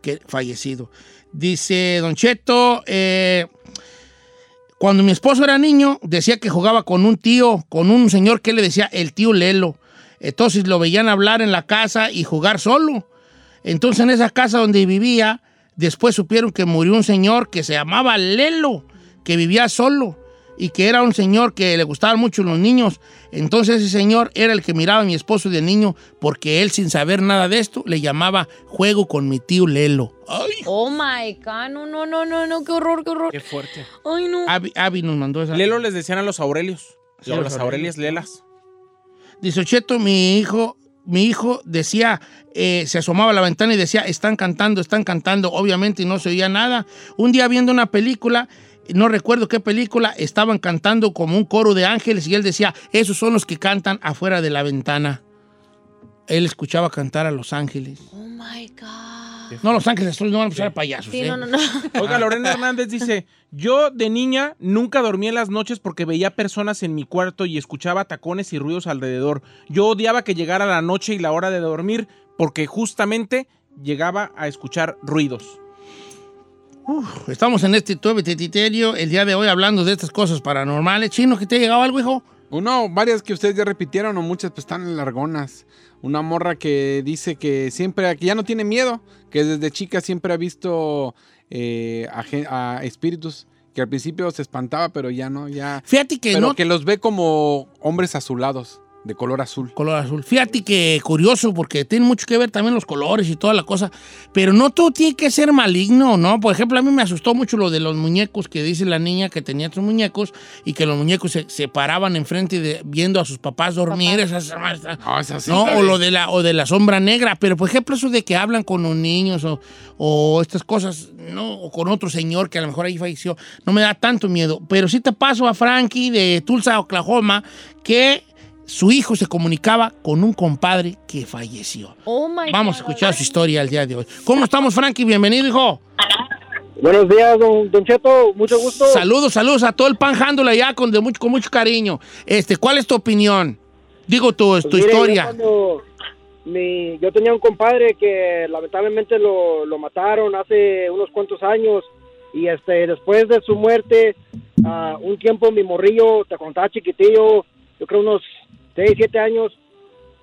que fallecido. Dice Don Cheto, eh, cuando mi esposo era niño, decía que jugaba con un tío, con un señor que le decía el tío Lelo. Entonces lo veían hablar en la casa y jugar solo. Entonces en esa casa donde vivía, después supieron que murió un señor que se llamaba Lelo, que vivía solo y que era un señor que le gustaban mucho los niños. Entonces ese señor era el que miraba a mi esposo de niño porque él sin saber nada de esto le llamaba juego con mi tío Lelo. Ay, Oh my God. No, no, no, no, no. Qué horror, qué horror. Qué fuerte. Ay, no. Abby, Abby nos mandó esa. Lelo les decían a los Aurelios. Sí, o los las Aurelios. Aurelias Lelas. Dice Cheto, mi hijo, mi hijo decía, eh, se asomaba a la ventana y decía, están cantando, están cantando, obviamente y no se oía nada. Un día viendo una película, no recuerdo qué película, estaban cantando como un coro de ángeles y él decía, esos son los que cantan afuera de la ventana. Él escuchaba cantar a los ángeles. Oh my God. No, los ángeles no van a empezar a payasos. Sí, ¿eh? no, no, no. Oiga, Lorena Hernández dice, yo de niña nunca dormía en las noches porque veía personas en mi cuarto y escuchaba tacones y ruidos alrededor. Yo odiaba que llegara la noche y la hora de dormir porque justamente llegaba a escuchar ruidos. Uf, estamos en este tuve tititerio el día de hoy hablando de estas cosas paranormales. Chino, ¿que te ha llegado algo, hijo? Uno, varias que ustedes ya repitieron o muchas pues están largonas. Una morra que dice que siempre, que ya no tiene miedo, que desde chica siempre ha visto eh, a espíritus, que al principio se espantaba, pero ya no, ya... Fíjate que pero no que los ve como hombres azulados, de color azul. color azul. Fíjate que curioso, porque tiene mucho que ver también los colores y toda la cosa, pero no todo tiene que ser maligno, ¿no? Por ejemplo, a mí me asustó mucho lo de los muñecos que dice la niña que tenía sus muñecos y que los muñecos se, se paraban enfrente de, viendo a sus papás dormir. Esas- Ah, esa sí ¿no? está O lo de la o de la sombra negra, pero por ejemplo eso de que hablan con los niños o, o estas cosas, no, o con otro señor que a lo mejor ahí falleció, no me da tanto miedo, pero sí te paso a Frankie de Tulsa, Oklahoma, que su hijo se comunicaba con un compadre que falleció. Oh my Vamos a God. escuchar su historia el día de hoy. ¿Cómo estamos, Frankie? Bienvenido, hijo. Buenos días, don, don Cheto, mucho gusto. Saludos, saludos a todo el panjándole allá con, de mucho, con mucho cariño. Este, ¿Cuál es tu opinión? Digo tu, tu Pues mire, yo historia. cuando mi- yo tenía un compadre que lamentablemente lo, lo mataron hace unos cuantos años y este después de su muerte, ah, un tiempo mi morrillo, te contaba chiquitillo, yo creo unos 6, 7 años,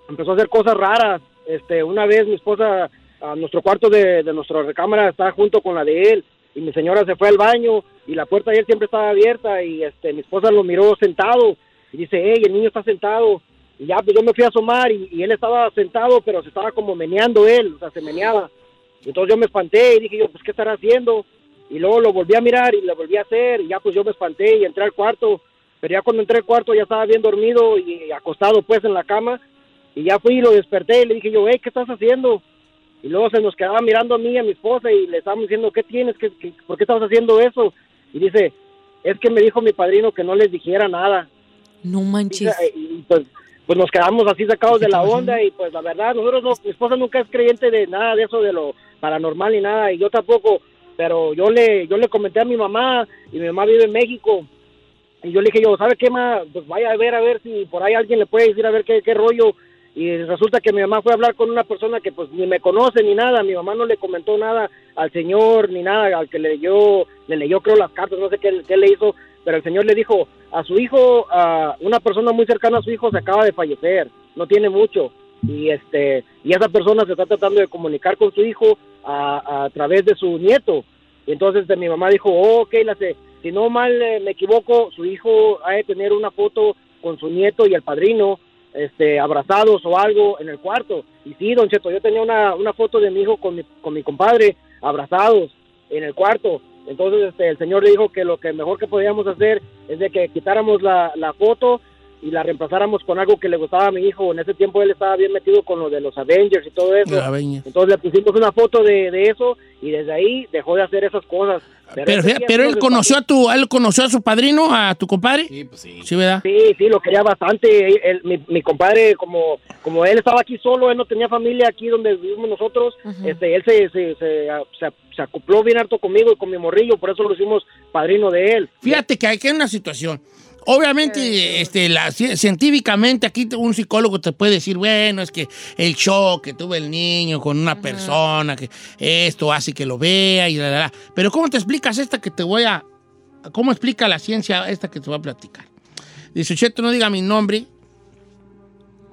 empezó a hacer cosas raras. Este, una vez mi esposa, a nuestro cuarto de, de nuestra recámara está junto con la de él y mi señora se fue al baño y la puerta de él siempre estaba abierta y este mi esposa lo miró sentado y dice, hey, el niño está sentado. Y ya, pues yo me fui a asomar y, y él estaba sentado, pero se estaba como meneando él, o sea, se meneaba. Entonces yo me espanté y dije yo, pues, ¿qué estará haciendo? Y luego lo volví a mirar y lo volví a hacer y ya, pues yo me espanté y entré al cuarto pero ya cuando entré al cuarto ya estaba bien dormido y acostado pues en la cama y ya fui y lo desperté y le dije yo, hey, ¿qué estás haciendo? Y luego se nos quedaba mirando a mí y a mi esposa y le estábamos diciendo, ¿qué tienes? ¿Qué, qué- por qué estabas haciendo eso? Y dice, es que me dijo mi padrino que no les dijera nada. No manches. Y, y, pues, pues nos quedamos así sacados de la onda y pues la verdad, nosotros no, mi esposa nunca es creyente de nada de eso de lo paranormal ni nada y yo tampoco, pero yo le yo le comenté a mi mamá y mi mamá vive en México y yo le dije yo, ¿sabe qué más? Pues vaya a ver a ver si por ahí alguien le puede decir a ver qué, qué rollo y resulta que mi mamá fue a hablar con una persona que pues ni me conoce ni nada, mi mamá no le comentó nada al señor ni nada, al que le leyó, le leyó creo las cartas, no sé qué, qué le hizo, pero el señor le dijo a su hijo, a una persona muy cercana a su hijo se acaba de fallecer, no tiene mucho y este y esa persona se está tratando de comunicar con su hijo a, a través de su nieto y entonces este, mi mamá dijo, oh, ok, la. Si no mal eh, me equivoco, su hijo ha de tener una foto con su nieto y el padrino este, abrazados o algo en el cuarto. Y sí, don Cheto, yo tenía una, una foto de mi hijo con mi, con mi compadre abrazados en el cuarto. Entonces este, el señor dijo que lo que mejor que podíamos hacer es de que quitáramos la, la foto y la reemplazáramos con algo que le gustaba a mi hijo. En ese tiempo él estaba bien metido con lo de los Avengers y todo eso. Entonces le pusimos una foto de, de eso y desde ahí dejó de hacer esas cosas. Pero, ese fíjate, pero él conoció a tu, él conoció a su padrino, a tu compadre. Sí, pues sí. Sí, ¿verdad? Sí, sí, lo quería bastante. Él- él- mi, mi compadre, como, como él estaba aquí solo, él no tenía familia aquí donde vivimos nosotros, este, él se, se, se, se- se acopló bien harto conmigo y con mi morrillo, por eso lo hicimos padrino de él. Fíjate que hay que hay una situación. Obviamente, este, la, científicamente, aquí un psicólogo te puede decir, bueno, es que el shock que tuvo el niño con una persona, que esto hace que lo vea y la, la, la. Pero ¿cómo te explicas esta que te voy a... ¿Cómo explica la ciencia esta que te voy a platicar? Dice, Cheto, no diga mi nombre,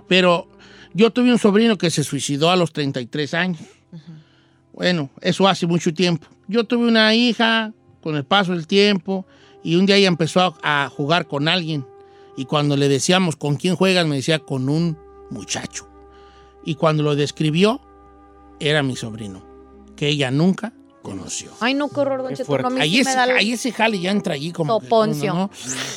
pero yo tuve un sobrino que se suicidó a los 33 años. Bueno, eso hace mucho tiempo. Yo tuve una hija con el paso del tiempo y un día ella empezó a, jugar con alguien. Y cuando le decíamos con quién juegas, me decía con un muchacho. Y cuando lo describió, era mi sobrino, que ella nunca conoció. Ay, no, qué horror, don Cheto. No, Ahí sí ese, el- ahí ese jale ya entra allí como... Toponcio. no,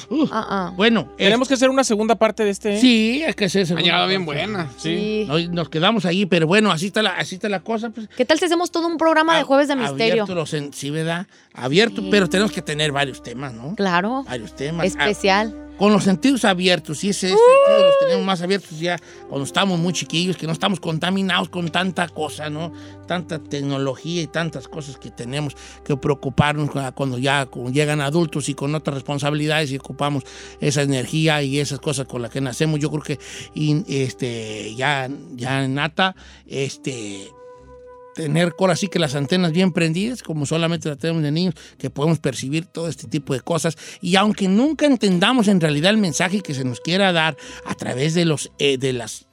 no, no. Ah, ah. Bueno, Tenemos que hacer una segunda parte de este. Sí, es que es eso. Ha llegado bien buena. Sí. Nos, nos quedamos allí, pero bueno, así está la, así está la cosa. Pues, ¿Qué tal si hacemos todo un programa de jueves de misterio? Abierto los en- sí, ¿verdad? Abierto, pero tenemos que tener varios temas, ¿no? Claro. Varios temas. Especial. Ah, con los sentidos abiertos, y ese sentido los tenemos más abiertos ya cuando estamos muy chiquillos, que no estamos contaminados con tanta cosa, ¿no? Tanta tecnología y tantas cosas que tenemos que preocuparnos cu- cuando ya llegan adultos y con otras responsabilidades y ocupamos esa energía y esas cosas con las que nacemos. Yo creo que este, ya, ya nata, este, tener ahora sí que las antenas bien prendidas, como solamente las tenemos de niños, que podemos percibir todo este tipo de cosas. Y aunque nunca entendamos en realidad el mensaje que se nos quiera dar a través de, los, eh, de las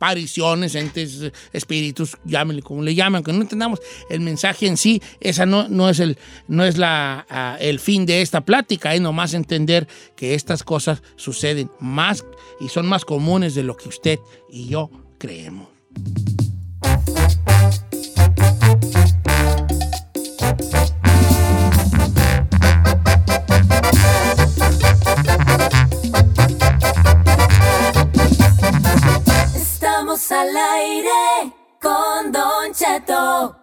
apariciones, entes, espíritus, llámenle como le llaman, aunque no entendamos el mensaje en sí, esa no, no es, el, no es la, ah, el fin de esta plática, es nomás entender que estas cosas suceden más y son más comunes de lo que usted y yo creemos. Estamos al aire con Don Cheto.